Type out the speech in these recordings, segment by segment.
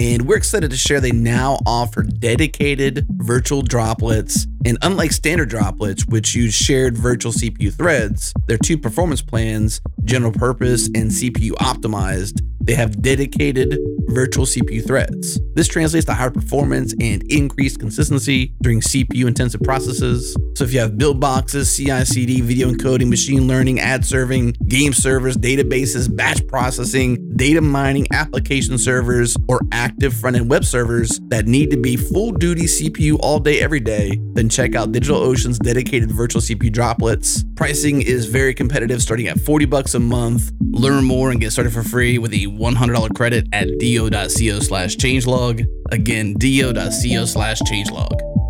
And we're excited to share they now offer dedicated virtual droplets. And unlike standard droplets, which use shared virtual CPU threads, their two performance plans, general purpose and CPU optimized, they have dedicated virtual CPU threads. This translates to higher performance and increased consistency during CPU intensive processes. So if you have build boxes, CI CD, video encoding, machine learning, ad serving, game servers, databases, batch processing, data mining, application servers, or active front end web servers that need to be full duty CPU all day, every day, then check out DigitalOcean's dedicated virtual CPU droplets. Pricing is very competitive, starting at 40 bucks a month. Learn more and get started for free with a $100 credit at do.co slash changelog. Again, do.co slash changelog.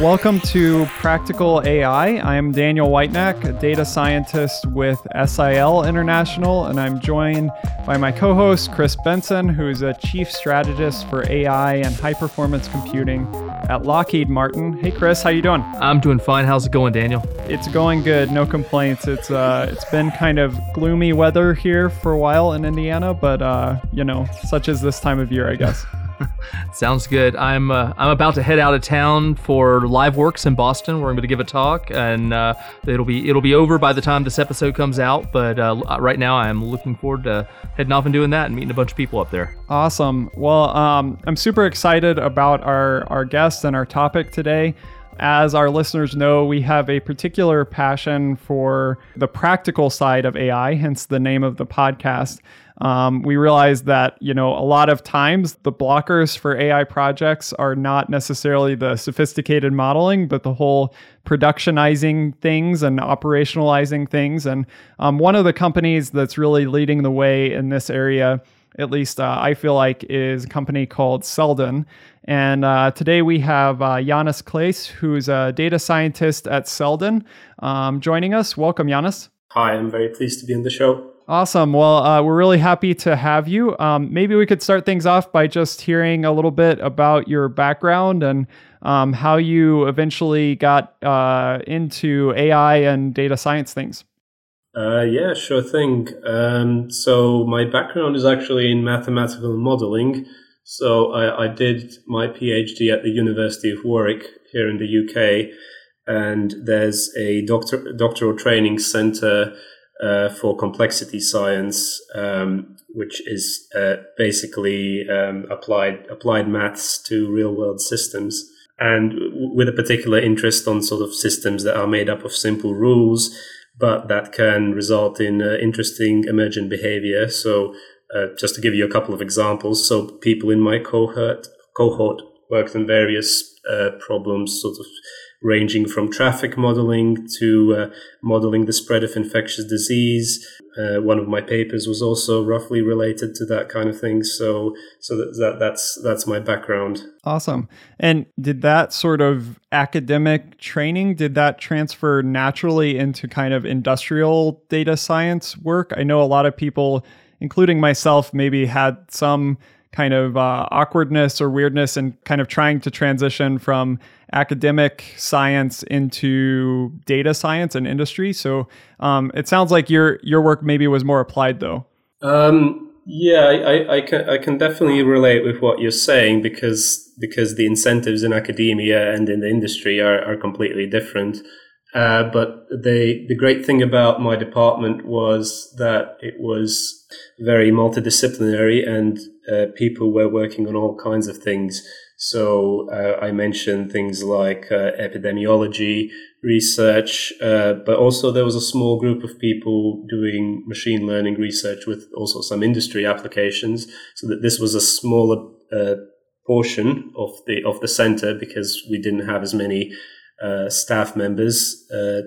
Welcome to Practical AI. I'm Daniel Whitenack, a data scientist with SIL International, and I'm joined by my co-host Chris Benson, who's a chief strategist for AI and high performance computing at Lockheed Martin. Hey Chris, how you doing? I'm doing fine. How's it going, Daniel? It's going good. No complaints. It's uh it's been kind of gloomy weather here for a while in Indiana, but uh, you know, such as this time of year, I guess. Sounds good. I'm uh, I'm about to head out of town for LiveWorx in Boston, where I'm going to give a talk, and uh, it'll be it'll be over by the time this episode comes out. But uh, right now, I'm looking forward to heading off and doing that and meeting a bunch of people up there. Awesome. Well, um, I'm super excited about our our guest and our topic today. As our listeners know, we have a particular passion for the practical side of AI, hence the name of the podcast. Um, we realized that you know a lot of times the blockers for AI projects are not necessarily the sophisticated modeling, but the whole productionizing things and operationalizing things. And um, one of the companies that's really leading the way in this area, at least uh, I feel like, is a company called Seldon. And uh, today we have uh, Janis Klaise, who's a data scientist at Seldon, um, joining us. Welcome, Janis. Hi, I'm very pleased to be on the show. Awesome. Well, uh, we're really happy to have you. Um, maybe we could start things off by just hearing a little bit about your background and um, how you eventually got uh, into AI and data science things. Uh, yeah, sure thing. Um, so, my background is actually in mathematical modeling. So, I, I did my PhD at the University of Warwick here in the UK, and there's a doctor, doctoral training center uh, for complexity science, um, which is uh, basically um, applied applied maths to real world systems, and w- with a particular interest on sort of systems that are made up of simple rules, but that can result in uh, interesting emergent behavior. So, uh, just to give you a couple of examples, so people in my cohort cohort worked on various uh, problems, sort of ranging from traffic modeling to uh, modeling the spread of infectious disease. Uh, one of my papers was also roughly related to that kind of thing. So, so that, that that's that's my background. Awesome. And did that sort of academic training did that transfer naturally into kind of industrial data science work? I know a lot of people, including myself, maybe had some kind of uh, awkwardness or weirdness and kind of trying to transition from academic science into data science and industry. So um, it sounds like your your work maybe was more applied though. Um, yeah, I, I, can I can definitely relate with what you're saying because because the incentives in academia and in the industry are, are completely different. Uh, but the the great thing about my department was that it was very multidisciplinary and uh, people were working on all kinds of things. So uh, I mentioned things like uh, epidemiology research, uh, but also there was a small group of people doing machine learning research with also some industry applications. So that this was a smaller uh, portion of the of the center because we didn't have as many staff members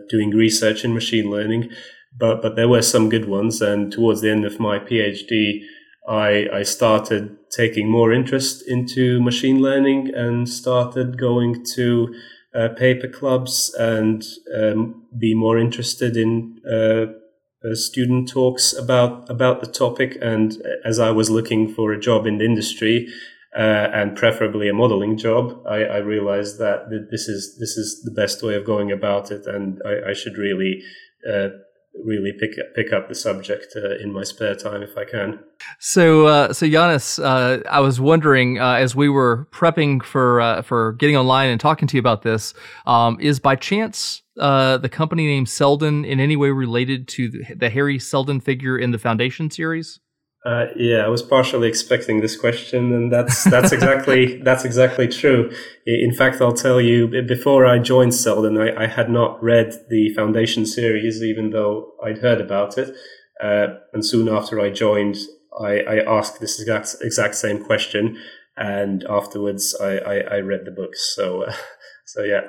doing research in machine learning. But but there were some good ones, and towards the end of my PhD. I, I started taking more interest into machine learning and started going to uh, paper clubs and um, be more interested in uh, uh, student talks about about the topic. And as I was looking for a job in the industry, uh, and preferably a modeling job, I, I, realized that this is this is the best way of going about it, and I, I should really uh, really pick pick up the subject uh, in my spare time if I can. So, uh, so Janis, uh, I was wondering uh, as we were prepping for uh, for getting online and talking to you about this, um, is by chance uh, the company name Seldon in any way related to the, Hari Seldon figure in the Foundation series? Uh, yeah, I was partially expecting this question, and that's that's exactly that's exactly true. In fact, I'll tell you before I joined Seldon, I, I had not read the Foundation series, even though I'd heard about it. Uh, and soon after I joined, I, I, asked this exact exact same question, and afterwards I, I, I read the books. So, uh, so yeah,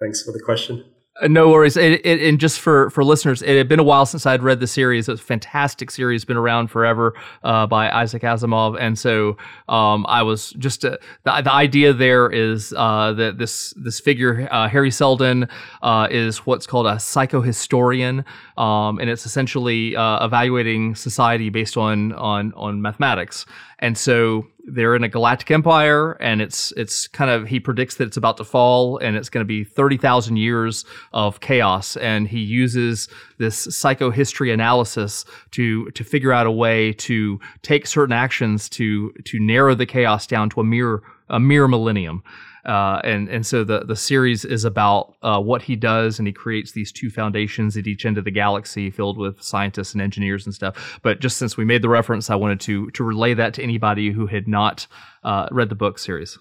thanks for the question. Uh, no worries. It, it, and just for, for listeners, it had been a while since I'd read the series. It's a fantastic series, been around forever uh, by Isaac Asimov. And so um, I was just uh, the, the idea there is uh, that this this figure uh, Hari Seldon uh, is what's called a psychohistorian, um, and it's essentially evaluating society based on on on mathematics. And so they're in a galactic empire and it's it's kind of he predicts that it's about to fall and it's going to be 30,000 years of chaos. And he uses this psychohistory analysis to to figure out a way to take certain actions to to narrow the chaos down to a mere a mere millennium uh, and and so the the series is about uh, what he does, and he creates these two foundations at each end of the galaxy, filled with scientists and engineers and stuff. But just since we made the reference, I wanted to to relay that to anybody who had not uh, read the book series.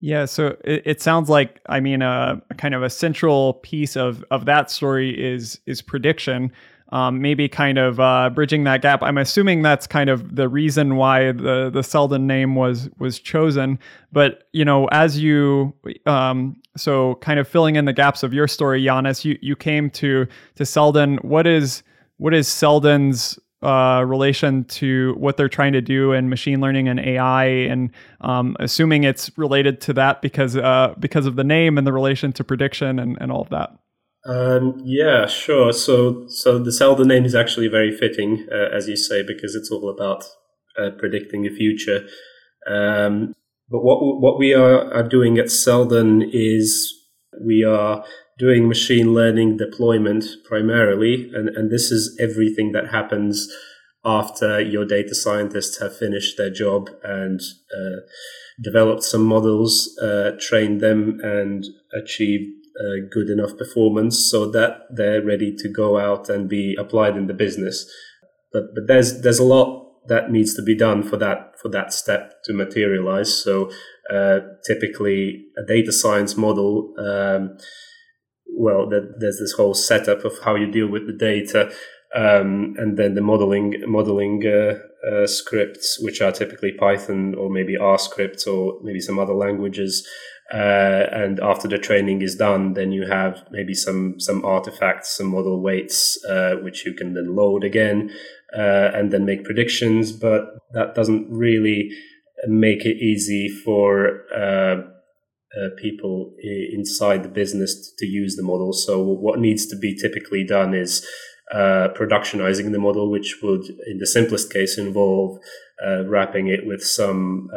Yeah, so it, it sounds like I mean uh, a kind of a central piece of of that story is is prediction um, maybe kind of uh, bridging that gap. I'm assuming that's kind of the reason why the the Seldon name was was chosen. But you know, as you um, so kind of filling in the gaps of your story, Janis, you you came to to Seldon. What is what is Seldon's uh, relation to what they're trying to do in machine learning and AI, and um, assuming it's related to that because uh, because of the name and the relation to prediction and, and all of that. Um, yeah, sure. So, so the Seldon name is actually very fitting, uh, as you say, because it's all about uh, predicting the future. Um, but what what we are, are doing at Seldon is we are doing machine learning deployment primarily, and, and this is everything that happens after your data scientists have finished their job and uh, developed some models, uh, trained them, and achieved a good enough performance so that they're ready to go out and be applied in the business. But but there's there's a lot that needs to be done for that for that step to materialize. So uh, typically, a data science model. Um, well, there's this whole setup of how you deal with the data, um, and then the modeling modeling uh, uh, scripts, which are typically Python or maybe R scripts or maybe some other languages. Uh, and after the training is done, then you have maybe some some artifacts, some model weights, uh, which you can then load again uh, and then make predictions. But that doesn't really make it easy for uh, uh, people inside the business to use the model. So what needs to be typically done is uh, productionizing the model, which would, in the simplest case, involve wrapping it with some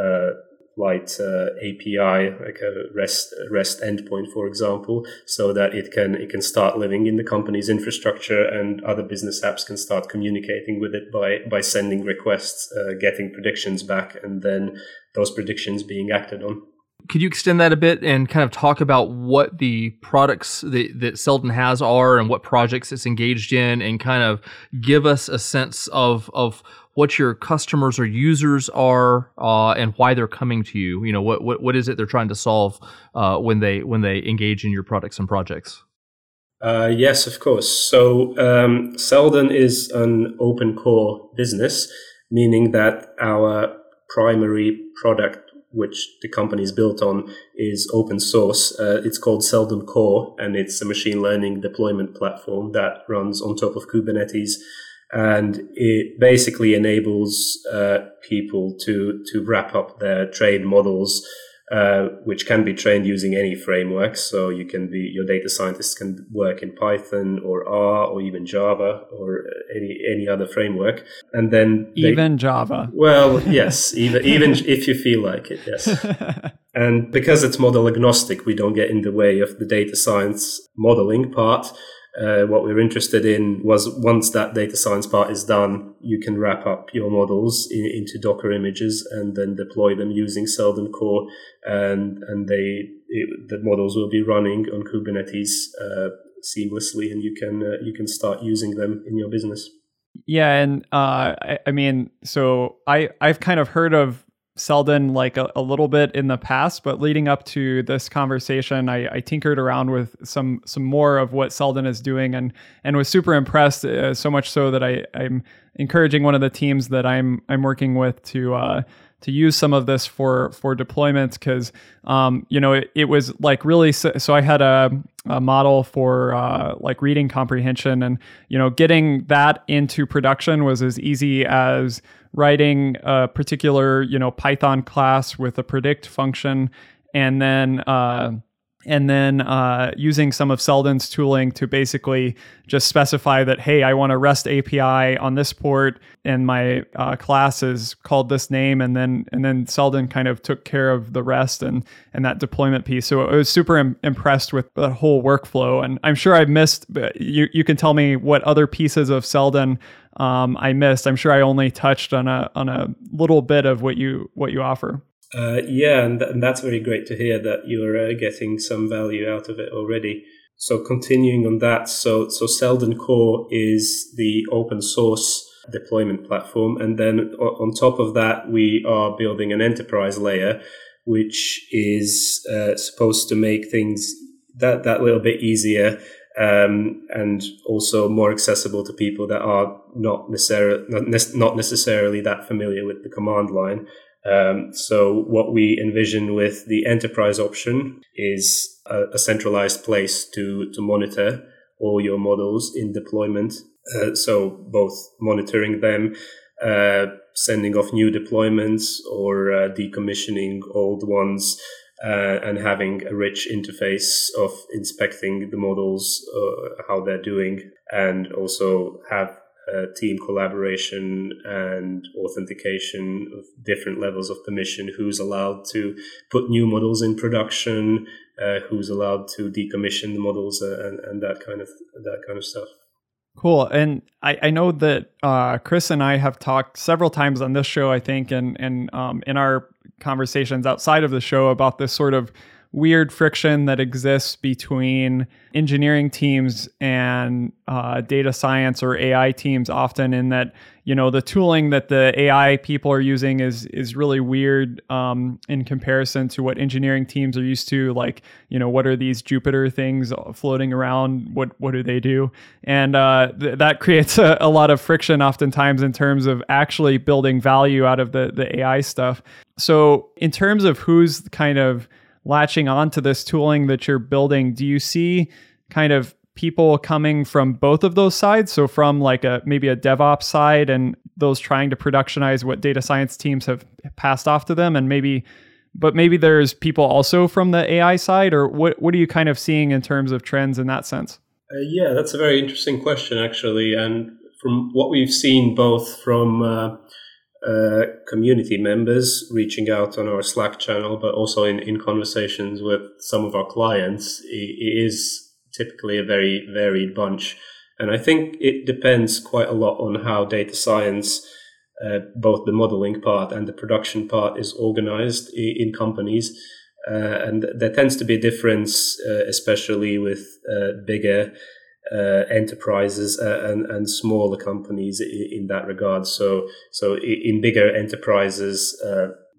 light uh, API, like a REST REST endpoint, for example, so that it can it can start living in the company's infrastructure, and other business apps can start communicating with it by by sending requests, uh, getting predictions back, and then those predictions being acted on. Could you extend that a bit and kind of talk about what the products that, that Seldon has are and what projects it's engaged in and kind of give us a sense of, of what your customers or users are uh, and why they're coming to you? You know, what, what, what is it they're trying to solve uh, when, they, when they engage in your products and projects? Uh, yes, of course. So um, Seldon is an open core business, meaning that our primary product which the company is built on, is open source. Uh, it's called Seldon Core, and it's a machine learning deployment platform that runs on top of Kubernetes. And it basically enables uh, people to to wrap up their trade models uh, which can be trained using any framework. So you can be your data scientists can work in Python or R or even Java or any any other framework, and then they, even Java. Well, yes, even even if you feel like it, yes. and because it's model agnostic, we don't get in the way of the data science modeling part. Uh, what we're interested in was once that data science part is done, you can wrap up your models in, into Docker images and then deploy them using Seldon Core, and and they it, the models will be running on Kubernetes uh, seamlessly, and you can uh, you can start using them in your business. Yeah, and uh, I, I mean, so I I've kind of heard of Seldon like a, a, little bit in the past, but leading up to this conversation, I, I, tinkered around with some some more of what Seldon is doing, and and was super impressed. Uh, so much so that I I'm encouraging one of the teams that I'm I'm working with to uh, to use some of this for for deployments because um, you know it, it, was like really so, so I had a, a model for uh, like reading comprehension and you know getting that into production was as easy as writing a particular you know Python class with a predict function and then uh, and then uh, using some of Seldon's tooling to basically just specify that, hey, I want a REST API on this port, and my uh, class is called this name, and then and then Seldon kind of took care of the rest and and that deployment piece. So I was super Im- impressed with the whole workflow, and I'm sure I missed. You you can tell me what other pieces of Seldon um, I missed. I'm sure I only touched on a on a little bit of what you what you offer. Uh, yeah, and, th- and, that's very great to hear that you're uh, getting some value out of it already. So continuing on that, so so Seldon Core is the open source deployment platform, and then on top of that, we are building an enterprise layer, which is uh, supposed to make things that that little bit easier um, and also more accessible to people that are not necessarily not necessarily that familiar with the command line. Um, so what we envision with the enterprise option is a, a, centralized place to to monitor all your models in deployment. Uh, so both monitoring them, uh, sending off new deployments, or uh, decommissioning old ones. Uh, and having a rich interface of inspecting the models, uh, how they're doing, and also have uh, team collaboration and authentication of different levels of permission, who's allowed to put new models in production, uh, who's allowed to decommission the models, uh, and, and that kind of that kind of stuff. Cool. And I, I know that uh, Chris and I have talked several times on this show, I think, and and um, in our conversations outside of the show about this sort of weird friction that exists between engineering teams and uh, data science or AI teams often in that you know the tooling that the AI people are using is is really weird um, in comparison to what engineering teams are used to like you know what are these Jupyter things floating around? What what do they do? And uh, th- that creates a, a lot of friction oftentimes in terms of actually building value out of the the AI stuff. So in terms of who's kind of latching on to this tooling that you're building, do you see kind of people coming from both of those sides? So from like a maybe a DevOps side and those trying to productionize what data science teams have passed off to them and maybe but maybe there's people also from the AI side or what what are you kind of seeing in terms of trends in that sense? Uh, yeah, that's a very interesting question actually and from what we've seen both from uh, uh, community members reaching out on our Slack channel, but also in, in conversations with some of our clients, it, it is typically a very varied bunch. And I think it depends quite a lot on how data science, uh, both the modeling part and the production part, is organized in, in companies. Uh, and there tends to be a difference, uh, especially with uh, bigger uh, enterprises uh, and, and smaller companies in, that regard. So, so in bigger enterprises,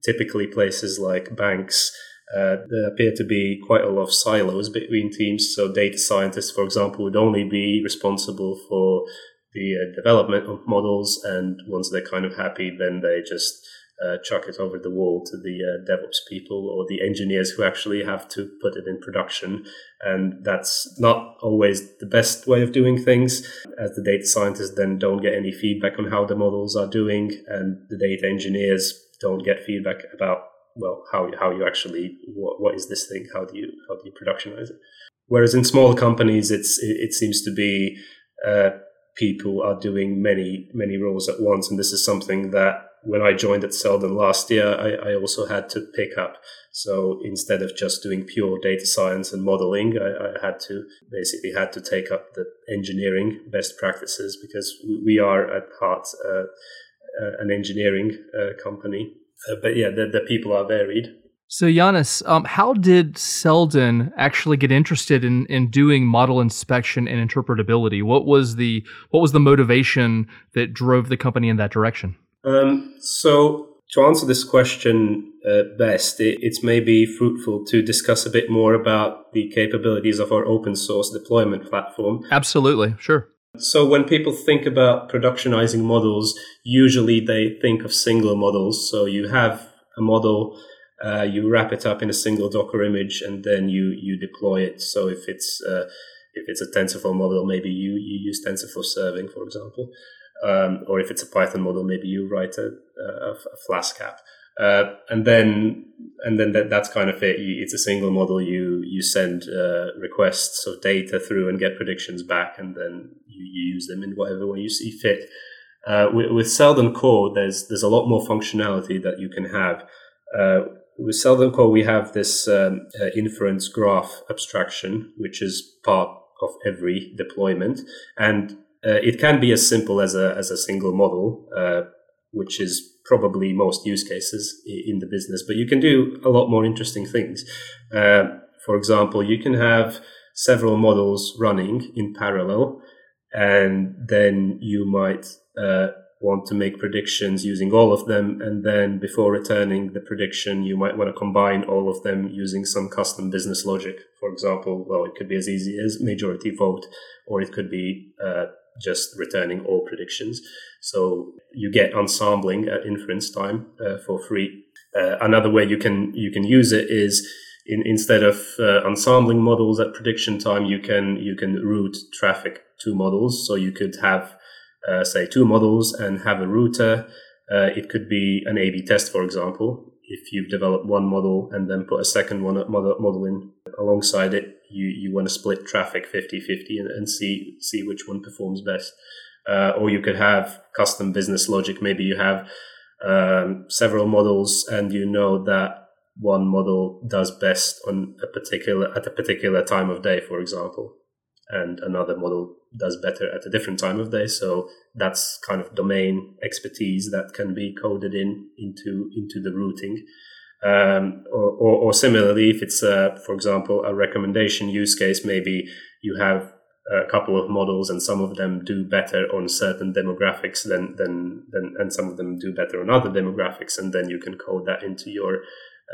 typically places like banks, uh, there appear to be quite a lot of silos between teams. So, data scientists, for example, would only be responsible for the uh, development of models, and once they're kind of happy, then they just uh, chuck it over the wall to the uh, DevOps people or the engineers who actually have to put it in production. And that's not always the best way of doing things, as the data scientists then don't get any feedback on how the models are doing, and the data engineers don't get feedback about well how how you actually what, what is this thing? How do you how do you productionize it? Whereas in small companies it's it, it seems to be uh, people are doing many many roles at once. And this is something that when I joined at Seldon last year I, I also had to pick up so instead of just doing pure data science and modeling I, I had to basically had to take up the engineering best practices because we are at heart uh, uh, an engineering uh, company uh, but yeah, the, the people are varied. So Janis, um, how did Seldon actually get interested in, in doing model inspection and interpretability? What was the what was the motivation that drove the company in that direction? Um, so to answer this question uh, best, it, it's maybe fruitful to discuss a bit more about the capabilities of our open source deployment platform. Absolutely, sure. So when people think about productionizing models, usually they think of single models. So you have a model, uh, you wrap it up in a single Docker image, and then you you deploy it. So if it's uh, if it's a TensorFlow model, maybe you you use TensorFlow serving, for example, um, or if it's a Python model, maybe you write a, a, a Flask app. Uh, and then and then that, that's kind of it. It's a single model. You you send uh, requests of data through and get predictions back, and then you, you use them in whatever way you see fit. Uh, with, with Seldon Core, there's there's a lot more functionality that you can have. Uh, with Seldon Core, we have this um, uh, inference graph abstraction, which is part of every deployment, and uh, it can be as simple as a as a single model, which is probably most use cases in the business, but you can do a lot more interesting things. Uh, for example, you can have several models running in parallel, and then you might uh, want to make predictions using all of them. And then before returning the prediction, you might want to combine all of them using some custom business logic. For example, well, it could be as easy as majority vote, or it could be uh, just returning all predictions. So you get ensembling at inference time uh, for free. Uh, another way you can you can use it is in, instead of uh, ensembling models at prediction time, you can you can route traffic to models. So you could have uh, say two models and have a router. Uh, it could be an A/B test, for example. If you've developed one model and then put a second one model, in alongside it, you, you want to split traffic 50-50 and, and see see which one performs best. Uh, or you could have custom business logic. Maybe you have um, several models, and you know that one model does best on a particular at a particular time of day, for example, and another model does better at a different time of day. So that's kind of domain expertise that can be coded in into into the routing. Um, or, or, or, similarly, if it's, uh, for example, a recommendation use case, maybe you have a couple of models and some of them do better on certain demographics than, than, than and some of them do better on other demographics. And then you can code that into your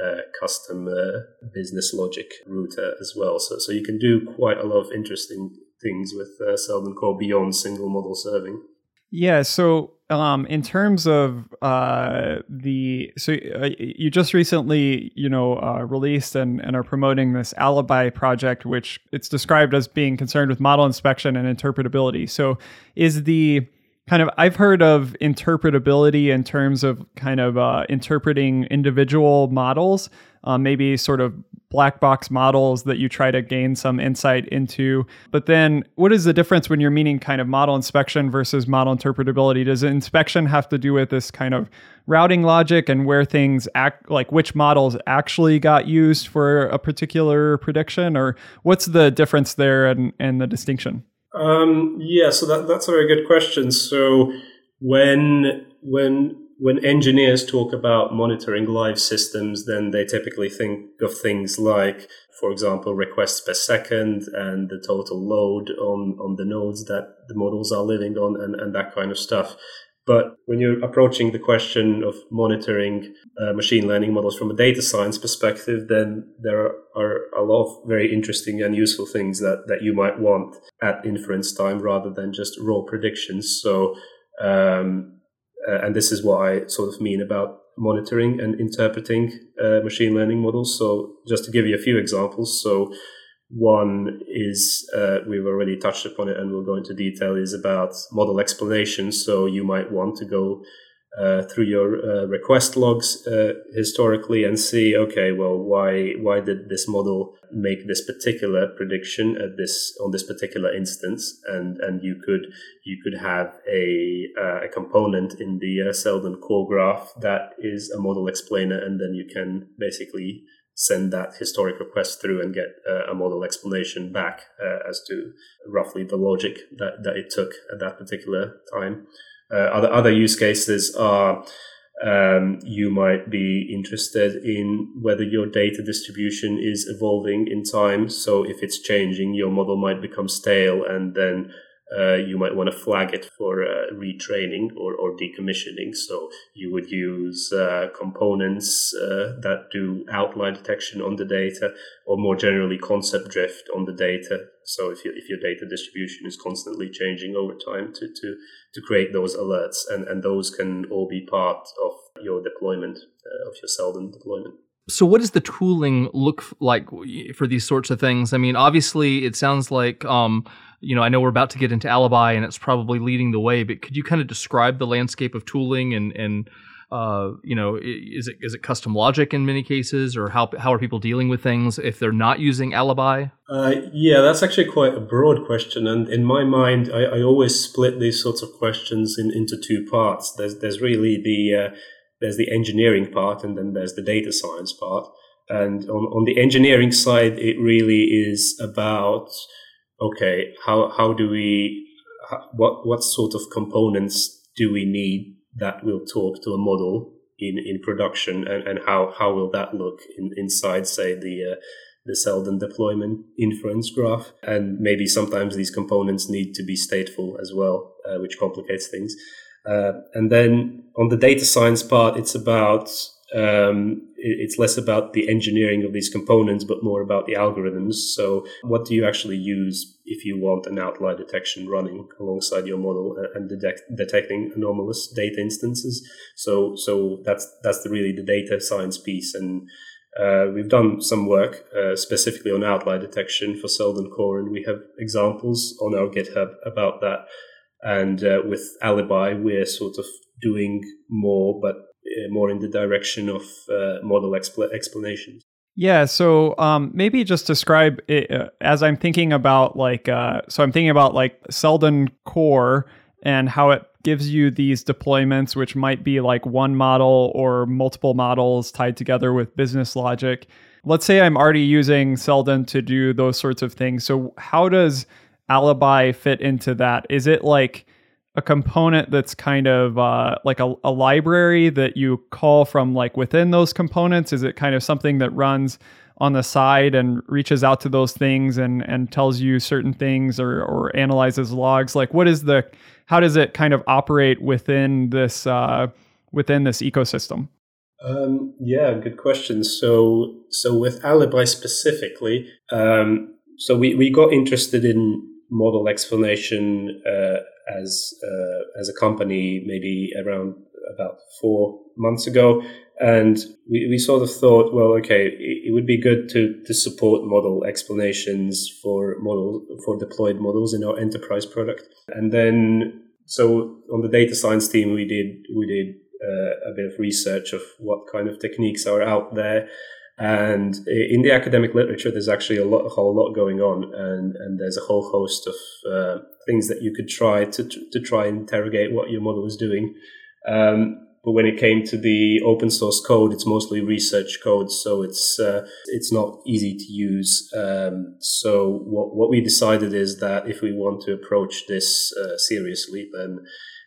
uh, custom uh, business logic router as well. So, so you can do quite a lot of interesting things with uh, Seldon Core beyond single model serving. Yeah. So, um, in terms of uh, the, so uh, you just recently, you know, uh, released and, and are promoting this Alibi project, which it's described as being concerned with model inspection and interpretability. So, is the kind of I've heard of interpretability in terms of kind of uh, interpreting individual models, uh, maybe sort of black box models that you try to gain some insight into. But then, what is the difference when you're meaning kind of model inspection versus model interpretability? Does inspection have to do with this kind of routing logic and where things act, like which models actually got used for a particular prediction, or what's the difference there and, and the distinction? Um, yeah, so that, that's a very good question. So when when when engineers talk about monitoring live systems, then they typically think of things like, for example, requests per second and the total load on, on the nodes that the models are living on and, and that kind of stuff. But when you're approaching the question of monitoring uh, machine learning models from a data science perspective, then there are, are, a lot of very interesting and useful things that, that you might want at inference time rather than just raw predictions. So, um, uh, and this is what I sort of mean about monitoring and interpreting uh, machine learning models. So, just to give you a few examples. So, one is uh, we've already touched upon it and we'll go into detail is about model explanations. So you might want to go uh, through your uh, request logs uh, historically and see, okay, well, why why did this model make this particular prediction at this on this particular instance? And and you could you could have a uh, a component in the uh, Seldon core graph that is a model explainer, and then you can basically send that historic request through and get a model explanation back as to roughly the logic that, that it took at that particular time. Uh, other other use cases are um, you might be interested in whether your data distribution is evolving in time. So if it's changing, your model might become stale, and then uh, you might want to flag it for uh, retraining or, or decommissioning. So you would use uh, components uh, that do outlier detection on the data, or more generally concept drift on the data. So if, you, if your data distribution is constantly changing over time, to to, to create those alerts, and, and those can all be part of your deployment uh, of your Seldon deployment. So, what does the tooling look like for these sorts of things? I mean, obviously, it sounds like um, you know, I know we're about to get into Alibi and it's probably leading the way, but could you kind of describe the landscape of tooling and, and uh, you know, is it is it custom logic in many cases, or how how are people dealing with things if they're not using Alibi? Uh, yeah, that's actually quite a broad question, and in my mind, I, I always split these sorts of questions in, into two parts. There's there's really the uh, there's the engineering part, and then there's the data science part. And on on the engineering side, it really is about okay, how how do we what what sort of components do we need that will talk to a model in in production, and, and how how will that look in, inside, say the uh, the Seldon deployment inference graph, and maybe sometimes these components need to be stateful as well, uh, which complicates things. Uh, and then on the data science part, it's about um, it's less about the engineering of these components, but more about the algorithms. So, what do you actually use if you want an outlier detection running alongside your model and detect, detecting anomalous data instances? So, so that's that's the, really the data science piece, and uh, we've done some work uh, specifically on outlier detection for Seldon Core, and we have examples on our GitHub about that. And uh, with Alibi, we're sort of doing more, but uh, more in the direction of uh, model expl- explanations. Yeah, so um, maybe just describe it uh, as I'm thinking about like uh, so I'm thinking about like Seldon Core and how it gives you these deployments, which might be like one model or multiple models tied together with business logic. Let's say I'm already using Seldon to do those sorts of things. So how does Alibi fit into that? Is it like a component that's kind of uh, like a, a, library that you call from like within those components? Is it kind of something that runs on the side and reaches out to those things and and tells you certain things or or analyzes logs? Like what is the how does it kind of operate within this uh, within this ecosystem? Um, yeah, good question. So so with Alibi specifically, um, so we we got interested in model explanation. Uh, as uh, as a company maybe around about four months ago, and we, we sort of thought, well, okay, it, it, would be good to to support model explanations for model for deployed models in our enterprise product, and then so on the data science team, we did we did uh, a bit of research of what kind of techniques are out there and in the academic literature, there's actually a, lot, a whole lot going on, and, and there's a whole host of uh, things that you could try to, to try and interrogate what your model is doing. Um, but when it came to the open source code, it's mostly research code, so it's uh, it's not easy to use. Um, so what what we decided is that if we want to approach this uh, seriously, then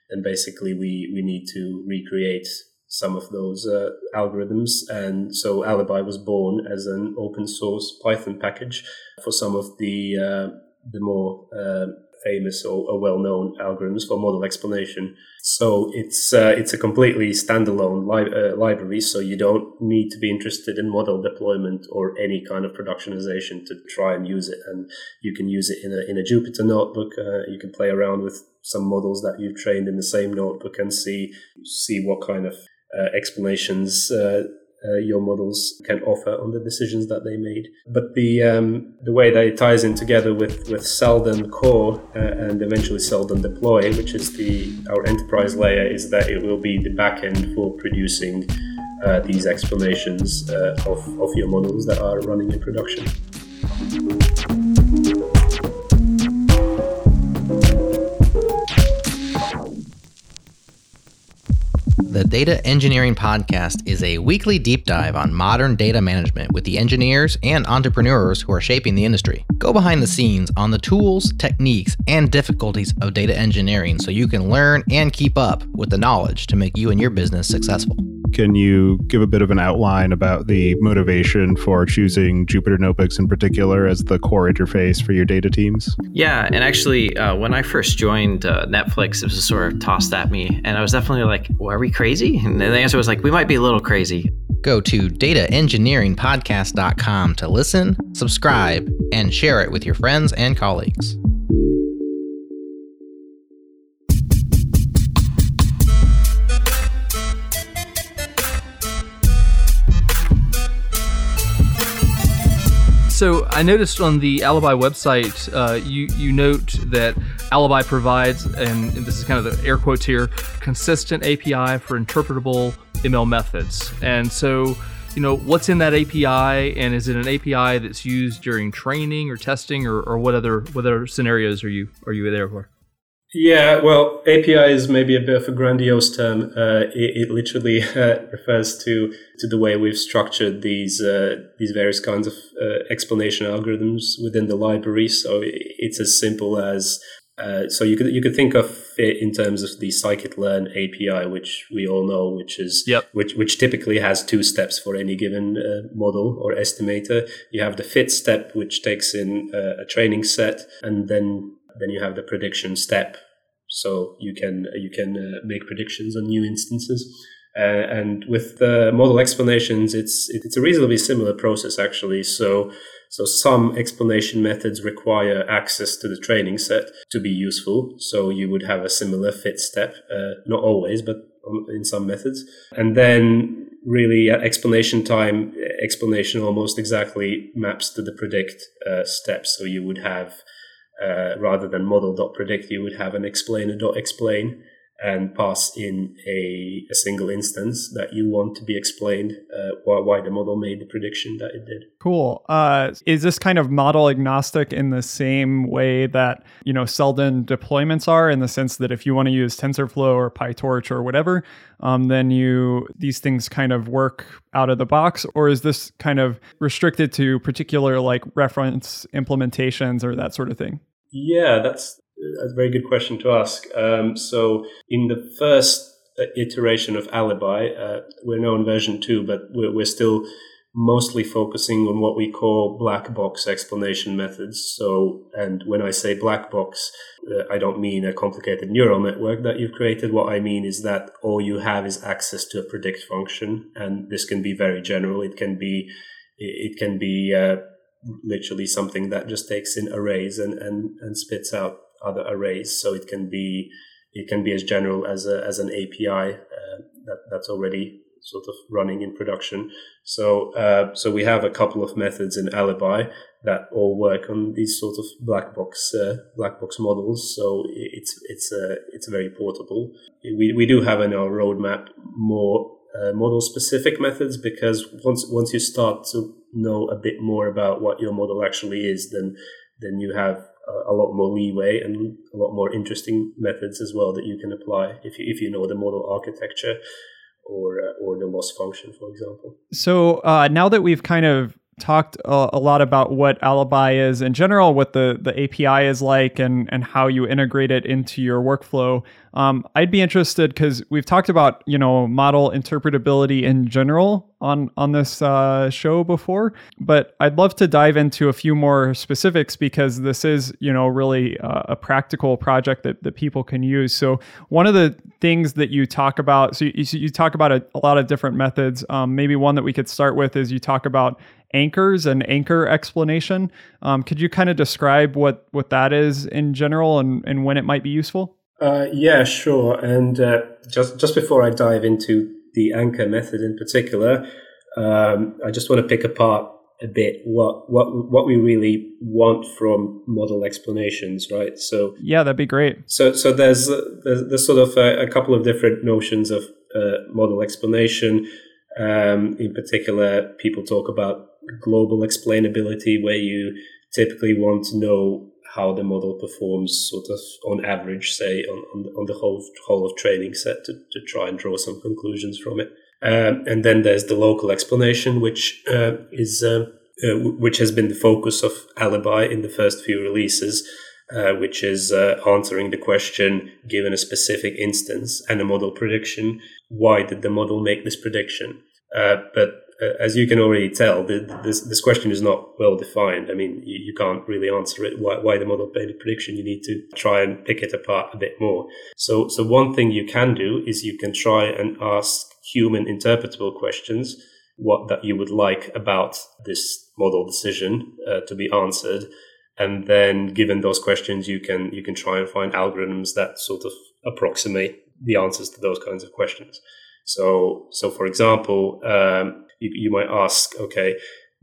then basically we we need to recreate some of those uh, algorithms. And so Alibi was born as an open source Python package for some of the uh, the more uh, famous or, or, well-known algorithms for model explanation. So it's uh, it's a completely standalone li- uh, library. So you don't need to be interested in model deployment or any kind of productionization to try and use it. And you can use it in a in a Jupyter notebook. Uh, you can play around with some models that you've trained in the same notebook and see see what kind of explanations uh, uh, your models can offer on the decisions that they made. But the um, the way that it ties in together with with Seldon Core uh, and eventually Seldon Deploy, which is the our enterprise layer, is that it will be the backend for producing uh, these explanations uh, of of your models that are running in production. The Data Engineering Podcast is a weekly deep dive on modern data management with the engineers and entrepreneurs who are shaping the industry. Go behind the scenes on the tools, techniques, and difficulties of data engineering so you can learn and keep up with the knowledge to make you and your business successful. Can you give a bit of an outline about the motivation for choosing Jupyter Notebooks in particular as the core interface for your data teams? Yeah, and actually, uh, when I first joined uh, Netflix, it was sort of tossed at me, and I was definitely like, well, "Are we crazy?" And the answer was like, "We might be a little crazy." Go to dataengineeringpodcast.com to listen, subscribe, and share it with your friends and colleagues. So I noticed on the Alibi website, uh, you you note that Alibi provides, and, and, this is kind of the air quotes here, consistent API for interpretable ML methods. And so, you know, what's in that API, and is it an API that's used during training or testing, or, or what other what other scenarios are you are you there for? Yeah, well, API is maybe a bit of a grandiose term. Uh, it, it, literally uh, refers to to the way we've structured these uh, these various kinds of uh, explanation algorithms within the library. So it's as simple as uh, so you could you could think of it in terms of the scikit-learn API, which we all know, which is yep. which which typically has two steps for any given uh, model or estimator. You have the fit step, which takes in a training set, and then then you have the prediction step, so you can you can uh, make predictions on new instances. Uh, and with the model explanations, it's it's a reasonably similar process actually. So so some explanation methods require access to the training set to be useful. So you would have a similar fit step, uh, not always, but in some methods. And then really at explanation time, explanation almost exactly maps to the predict uh, step. So you would have uh, rather than model.predict, you would have an explainer.explain and pass in a, a single instance that you want to be explained uh, why, why the model made the prediction that it did. Cool. Uh, is this kind of model agnostic in the same way that you know Seldon deployments are, in the sense that if you want to use TensorFlow or PyTorch or whatever, um, then you these things kind of work out of the box, or is this kind of restricted to particular like reference implementations or that sort of thing? Yeah, that's a very good question to ask. Um, so, in the first uh, iteration of Alibi, uh, we're now in version two, but we're, we're, still mostly focusing on what we call black box explanation methods. So, and when I say black box, uh, I don't mean a complicated neural network that you've created. What I mean is that all you have is access to a predict function, and this can be very general. It can be it can be uh, literally something that just takes in arrays and, and, and spits out other arrays. So it can be it can be as general as a, as an API uh, that that's already sort of running in production. So uh, so we have a couple of methods in Alibi that all work on these sort of black box uh, black box models. So it's it's a it's very portable. We we do have in our roadmap more uh, model specific methods because once once you start to know a bit more about what your model actually is, then then you have a, a lot more leeway and a lot more interesting methods as well that you can apply if you, if you know the model architecture or uh, or the loss function, for example. So uh, now that we've kind of talked a, a, lot about what Alibi is in general, what the, the API is like, and, and how you integrate it into your workflow. Um, I'd be interested because we've talked about you know model interpretability in general on on this uh, show before, but I'd love to dive into a few more specifics because this is you know really uh, a practical project that, that people can use. So one of the things that you talk about, so you, you talk about a, a, lot of different methods. Um, maybe one that we could start with is you talk about anchors and anchor explanation. Um, could you kind of describe what what that is in general and, and when it might be useful? Uh, yeah, sure. And uh, just just before I dive into the anchor method in particular, um, I just want to pick apart a bit what what what we really want from model explanations, right? So yeah, that'd be great. So so there's there's, there's sort of a, a, couple of different notions of uh, model explanation. Um, in particular, people talk about global explainability, where you typically want to know how the model performs sort of on average, say, on, on, the, on the whole, whole of training set to, to try and draw some conclusions from it. Um, and then there's the local explanation, which uh, is uh, uh, which has been the focus of Alibi in the first few releases, uh, which is uh, answering the question given a specific instance and a model prediction. Why did the model make this prediction? Uh, but as you can already tell, the, this this question is not well defined. I mean, you, you can't really answer it. Why, why the model made a prediction? You need to try and pick it apart a bit more. So, so one thing you can do is you can try and ask human interpretable questions. What that you would like about this model decision uh, to be answered, and then given those questions, you can you can try and find algorithms that sort of approximate the answers to those kinds of questions. So, so for example, um, you, you might ask, okay,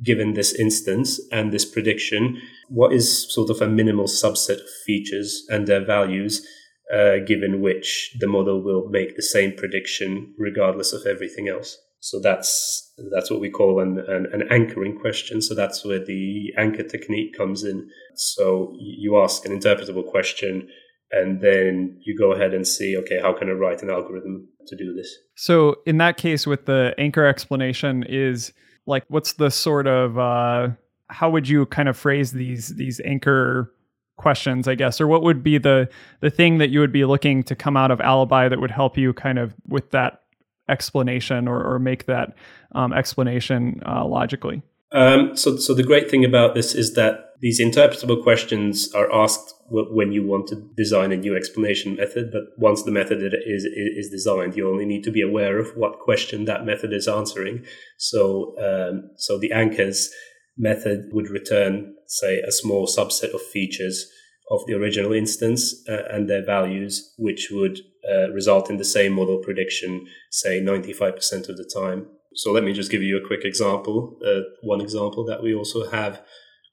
given this instance and this prediction, what is sort of a minimal subset of features and their values, uh, given which the model will make the same prediction regardless of everything else? So that's that's what we call an, an, an anchoring question. So that's where the anchor technique comes in. So you ask an interpretable question and then you go ahead and see okay how can i write an algorithm to do this? So in that case with the anchor explanation is like what's the sort of uh, how would you kind of phrase these these anchor questions i guess? Or what would be the the thing that you would be looking to come out of alibi that would help you kind of with that explanation or, or make that um, explanation uh, logically? Um, so, so the great thing about this is that these interpretable questions are asked when you want to design a new explanation method. But once the method is is designed, you only need to be aware of what question that method is answering. So, um, so the anchors method would return, say, a small subset of features of the original instance uh, and their values, which would uh, result in the same model prediction, say, 95% of the time. So let me just give you a quick example. Uh, one example that we also have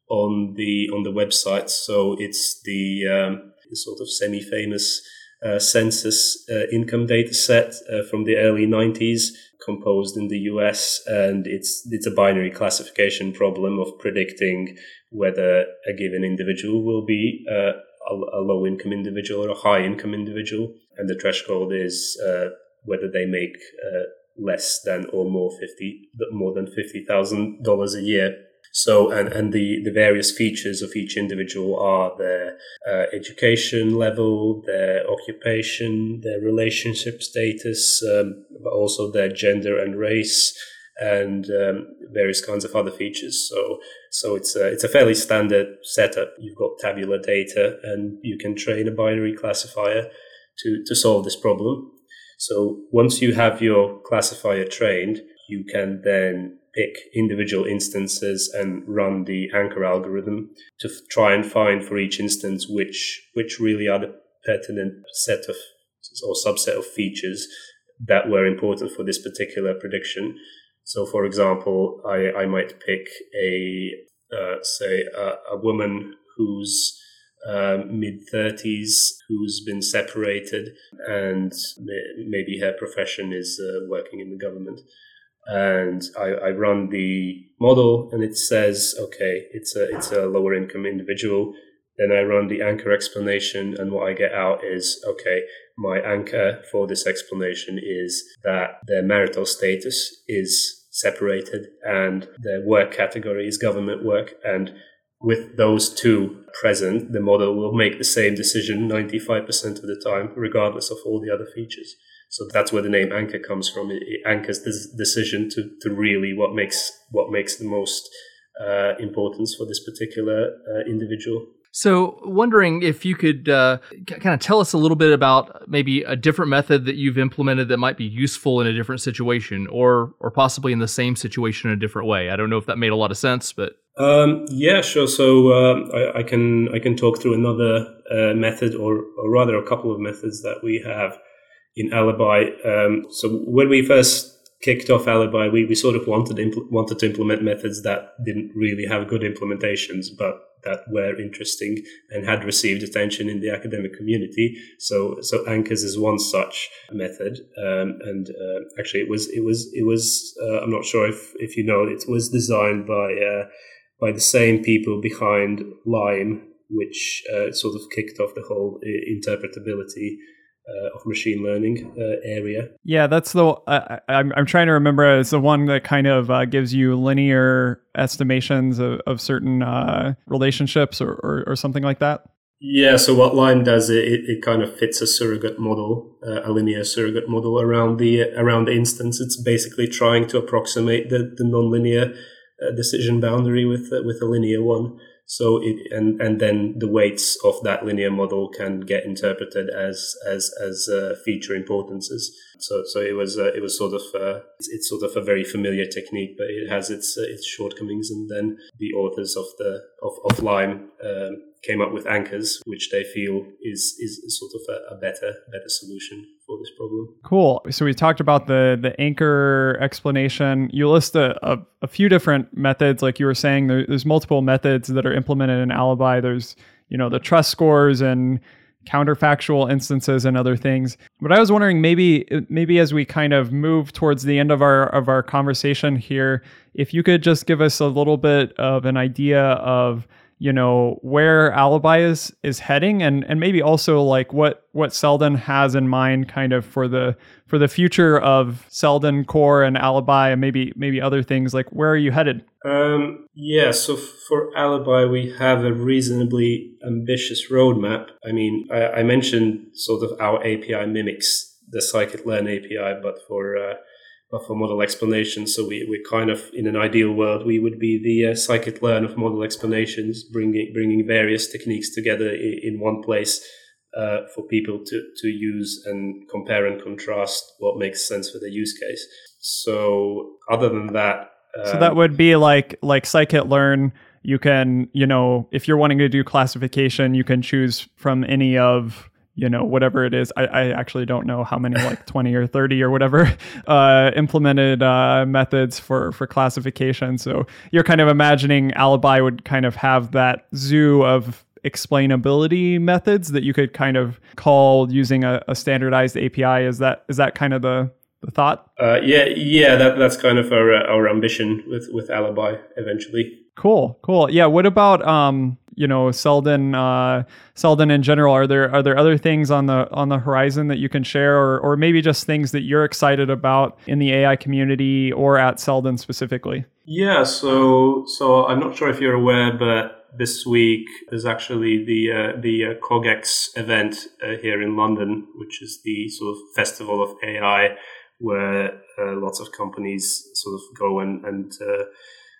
on the on the website. So it's the, um, the sort of semi-famous uh, census uh, income data set uh, from the early 90s, composed in the US, and it's it's a binary classification problem of predicting whether a given individual will be uh, a, a low income individual or a high income individual, and the threshold is uh, whether they make uh, less than or more fifty more than fifty thousand dollars a year. So, and, and the, the various features of each individual are their uh, education level, their occupation, their relationship status, um, but also their gender and race, and um, various kinds of other features. So, so it's a, it's a fairly standard setup. You've got tabular data, and you can train a binary classifier to to solve this problem. So once you have your classifier trained, you can then pick individual instances and run the anchor algorithm to f- try and find for each instance which which really are the pertinent set of or subset of features that were important for this particular prediction. So, for example, I, I might pick a uh, say a, a woman who's um, mid 30s who's been separated and may, maybe her profession is uh, working in the government. And I, I, run the model and it says, okay, it's a, it's a lower income individual. Then I run the anchor explanation and what I get out is, okay, my anchor for this explanation is that their marital status is separated and their work category is government work. And with those two present, the model will make the same decision 95% of the time, regardless of all the other features. So that's where the name anchor comes from. It, it anchors this decision to, to really what makes what makes the most uh, importance for this particular uh, individual. So, wondering if you could uh, kind of tell us a little bit about maybe a different method that you've implemented that might be useful in a different situation, or or possibly in the same situation in a different way. I don't know if that made a lot of sense, but um, yeah, sure. So uh, I, I, can I can talk through another uh, method, or or rather a couple of methods that we have in Alibi. Um, so when we first kicked off Alibi, we, we sort of wanted impl- wanted to implement methods that didn't really have good implementations, but that were interesting and had received attention in the academic community. So, so anchors is one such method, um, and uh, actually, it was it was it was uh, I'm not sure if if you know it was designed by uh, by the same people behind Lime, which uh, sort of kicked off the whole uh, interpretability uh, of machine learning uh, area. Yeah, that's the uh, I'm I'm trying to remember. It's the one that kind of uh, gives you linear estimations of, of certain uh, relationships or, or, or something like that. Yeah, so what Lime does, it, it kind of fits a surrogate model, uh, a linear surrogate model around the around the instance. It's basically trying to approximate the, the nonlinear decision boundary with with a linear one. So it, and and then the weights of that linear model can get interpreted as as as uh, feature importances. So so it was uh, it was sort of uh, it's, it's, sort of a very familiar technique, but it has its uh, its shortcomings. And then the authors of the of, of Lime um, came up with anchors, which they feel is is sort of a, a better better solution for this problem. Cool. So we talked about the the anchor explanation. You list a, a, a few different methods, like you were saying. There, there's multiple methods that are implemented in Alibi. There's you know the trust scores and counterfactual instances and other things. But I was wondering maybe maybe as we kind of move towards the end of our of our conversation here, if you could just give us a little bit of an idea of you know where alibi is is heading and and maybe also like what what Seldon has in mind kind of for the for the future of Seldon core and alibi and maybe maybe other things like where are you headed? Um, yeah so for alibi we have a reasonably ambitious roadmap. I mean i, I mentioned sort of our api mimics the scikit-learn api but for uh, a model explanation. So we, we're kind of in an ideal world, we would be the uh, scikit-learn of model explanations, bringing bringing various techniques together in, in one place uh, for people to to use and compare and contrast what makes sense for their use case. So other than that, um, so that um, would be like like scikit-learn. You can, you know, if you're wanting to do classification, you can choose from any of you know whatever it is. I, I actually don't know how many like 20 or 30 or whatever uh, implemented uh, methods for for classification. So you're kind of imagining alibi would kind of have that zoo of explainability methods that you could kind of call using a, a standardized api is that is that kind of the the thought? Uh, yeah yeah that, that's kind of our, our ambition with with alibi eventually. Cool cool. Yeah what about um you know Seldon uh, Seldon in general are there are there other things on the on the horizon that you can share or or maybe just things that you're excited about in the AI community or at Seldon specifically? Yeah so so I'm not sure if you're aware but this week there's actually the uh, the uh, CogX event uh, here in London which is the sort of festival of AI where uh, lots of companies sort of go and and uh,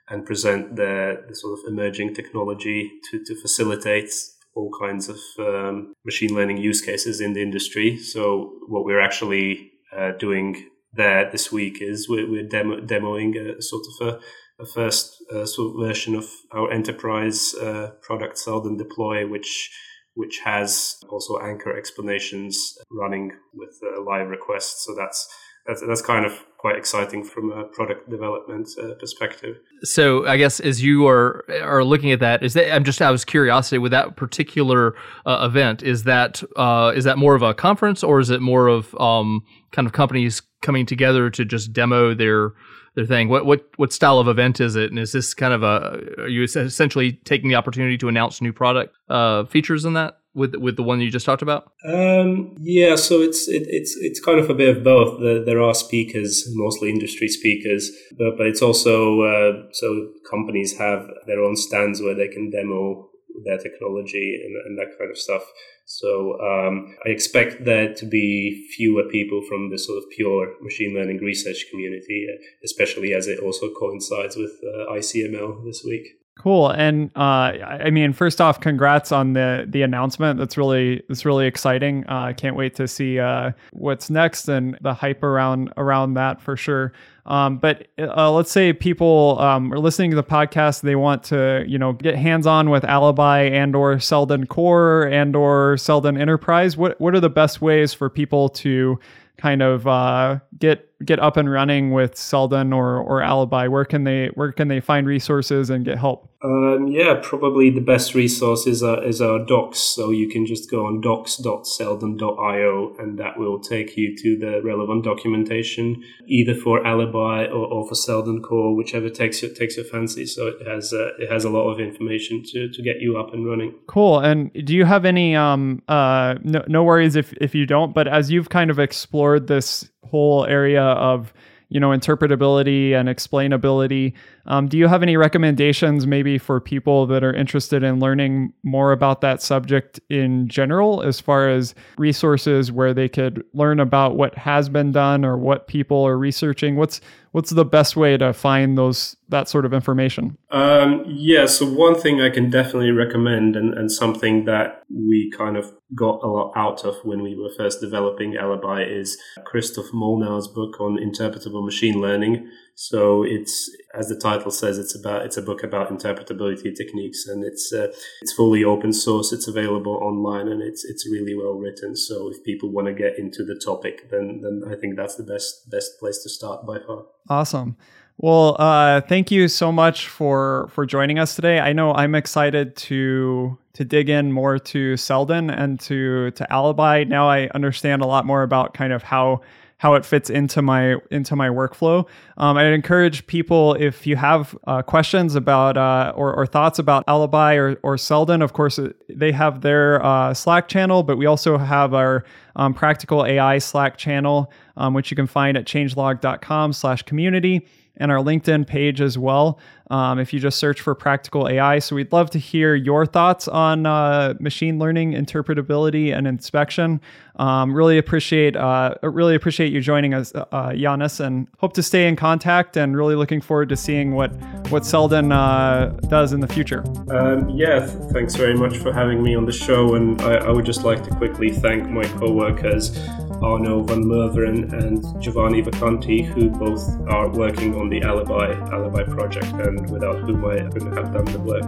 and present the, the sort of emerging technology to, to facilitate all kinds of um, machine learning use cases in the industry. So what we're actually uh, doing there this week is we're, we're demo, demoing a sort of a, a first uh, sort of version of our enterprise uh, product Seldon Deploy, which which has also anchor explanations running with live requests. So that's that's, that's kind of quite exciting from a product development uh, perspective. So I guess as you are are looking at that, is that I'm just out of curiosity with that particular uh, event, is that uh, is that more of a conference or is it more of um, kind of companies coming together to just demo their their thing? What what what style of event is it? And is this kind of a are you essentially taking the opportunity to announce new product uh, features in that? With with the one you just talked about? Um, yeah, so it's it, it's it's kind of a bit of both. The, there are speakers, mostly industry speakers, but but it's also uh, so companies have their own stands where they can demo their technology and, and that kind of stuff. So um, I expect there to be fewer people from the sort of pure machine learning research community, especially as it also coincides with uh, ICML this week. Cool. And uh, I mean, first off, congrats on the the announcement. That's really that's really exciting. Uh, I can't wait to see uh, what's next and the hype around around that for sure. Um, but uh, let's say people um, are listening to the podcast, they want to, you know, get hands on with Alibi and or Seldon Core and or Seldon Enterprise. What what are the best ways for people to kind of uh, get get up and running with Seldon or or Alibi? Where can they where can they find resources and get help? Um, yeah, probably the best resource is our, is our docs. So you can just go on docs.seldon.io and that will take you to the relevant documentation, either for Alibi or, or for Seldon Core, whichever takes your, takes your fancy. So it has uh, it has a lot of information to, to get you up and running. Cool. And do you have any um uh no, no worries if if you don't, but as you've kind of explored this whole area of you know interpretability and explainability um, do you have any recommendations maybe for people that are interested in learning more about that subject in general as far as resources where they could learn about what has been done or what people are researching? What's what's the best way to find those that sort of information? Um, yeah so one thing i can definitely recommend and, and something that we kind of got a lot out of when we were first developing alibi is christoph molnar's book on interpretable machine learning so it's as the title says, it's about it's a book about interpretability techniques, and it's uh, it's fully open source. It's available online, and it's it's really well written. So if people want to get into the topic, then then I think that's the best best place to start by far. Awesome. Well, uh, thank you so much for for joining us today. I know I'm excited to to dig in more to Seldon and to to Alibi. Now I understand a lot more about kind of how how it fits into my into my workflow. Um, I'd encourage people if you have uh, questions about uh, or, or, thoughts about Alibi or, or Seldon. Of course, uh, they have their uh, Slack channel, but we also have our um, Practical AI Slack channel, um, which you can find at changelog.com/community and our LinkedIn page as well. Um, if you just search for practical AI. So we'd love to hear your thoughts on uh, machine learning interpretability and inspection. Um, really appreciate uh, really appreciate you joining us, uh, Janis, and hope to stay in contact. And really looking forward to seeing what what Seldon uh, does in the future. Um, yeah, thanks very much for having me on the show. And I, I would just like to quickly thank my co-workers Arnaud Van Looveren and Giovanni Vacanti, who both are working on the Alibi Alibi project, and without whom I couldn't have done the work.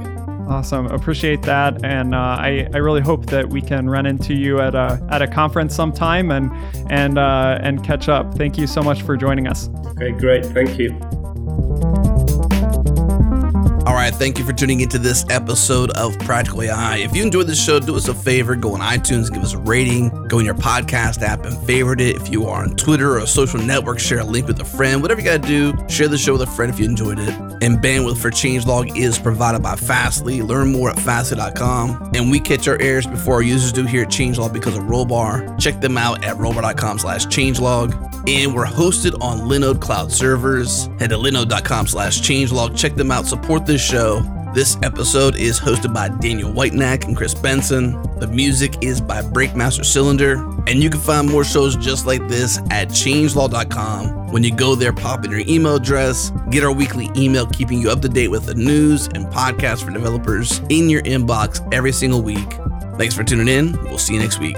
Awesome, appreciate that, and uh, I, I really hope that we can run into you at a at a conference sometime and and uh, and catch up. Thank you so much for joining us. Okay, great, thank you. All right, thank you for tuning into this episode of Practical AI. If you enjoyed this show, do us a favor, go on iTunes, give us a rating, go in your podcast app and favorite it. If you are on Twitter or a social network, share a link with a friend. Whatever you got to do, share the show with a friend if you enjoyed it. And bandwidth for Changelog is provided by Fastly. Learn more at fastly.com. And we catch our errors before our users do here at Changelog because of Rollbar. Check them out at rollbar.com slash changelog. And we're hosted on Linode Cloud servers. Head to linode.com slash changelog. Check them out. Support show. This episode is hosted by Daniel Whitenack and Chris Benson. The music is by Breakmaster Cylinder. And you can find more shows just like this at changelog.com. When you go there, pop in your email address, get our weekly email keeping you up to date with the news and podcasts for developers in your inbox every single week. Thanks for tuning in. We'll see you next week.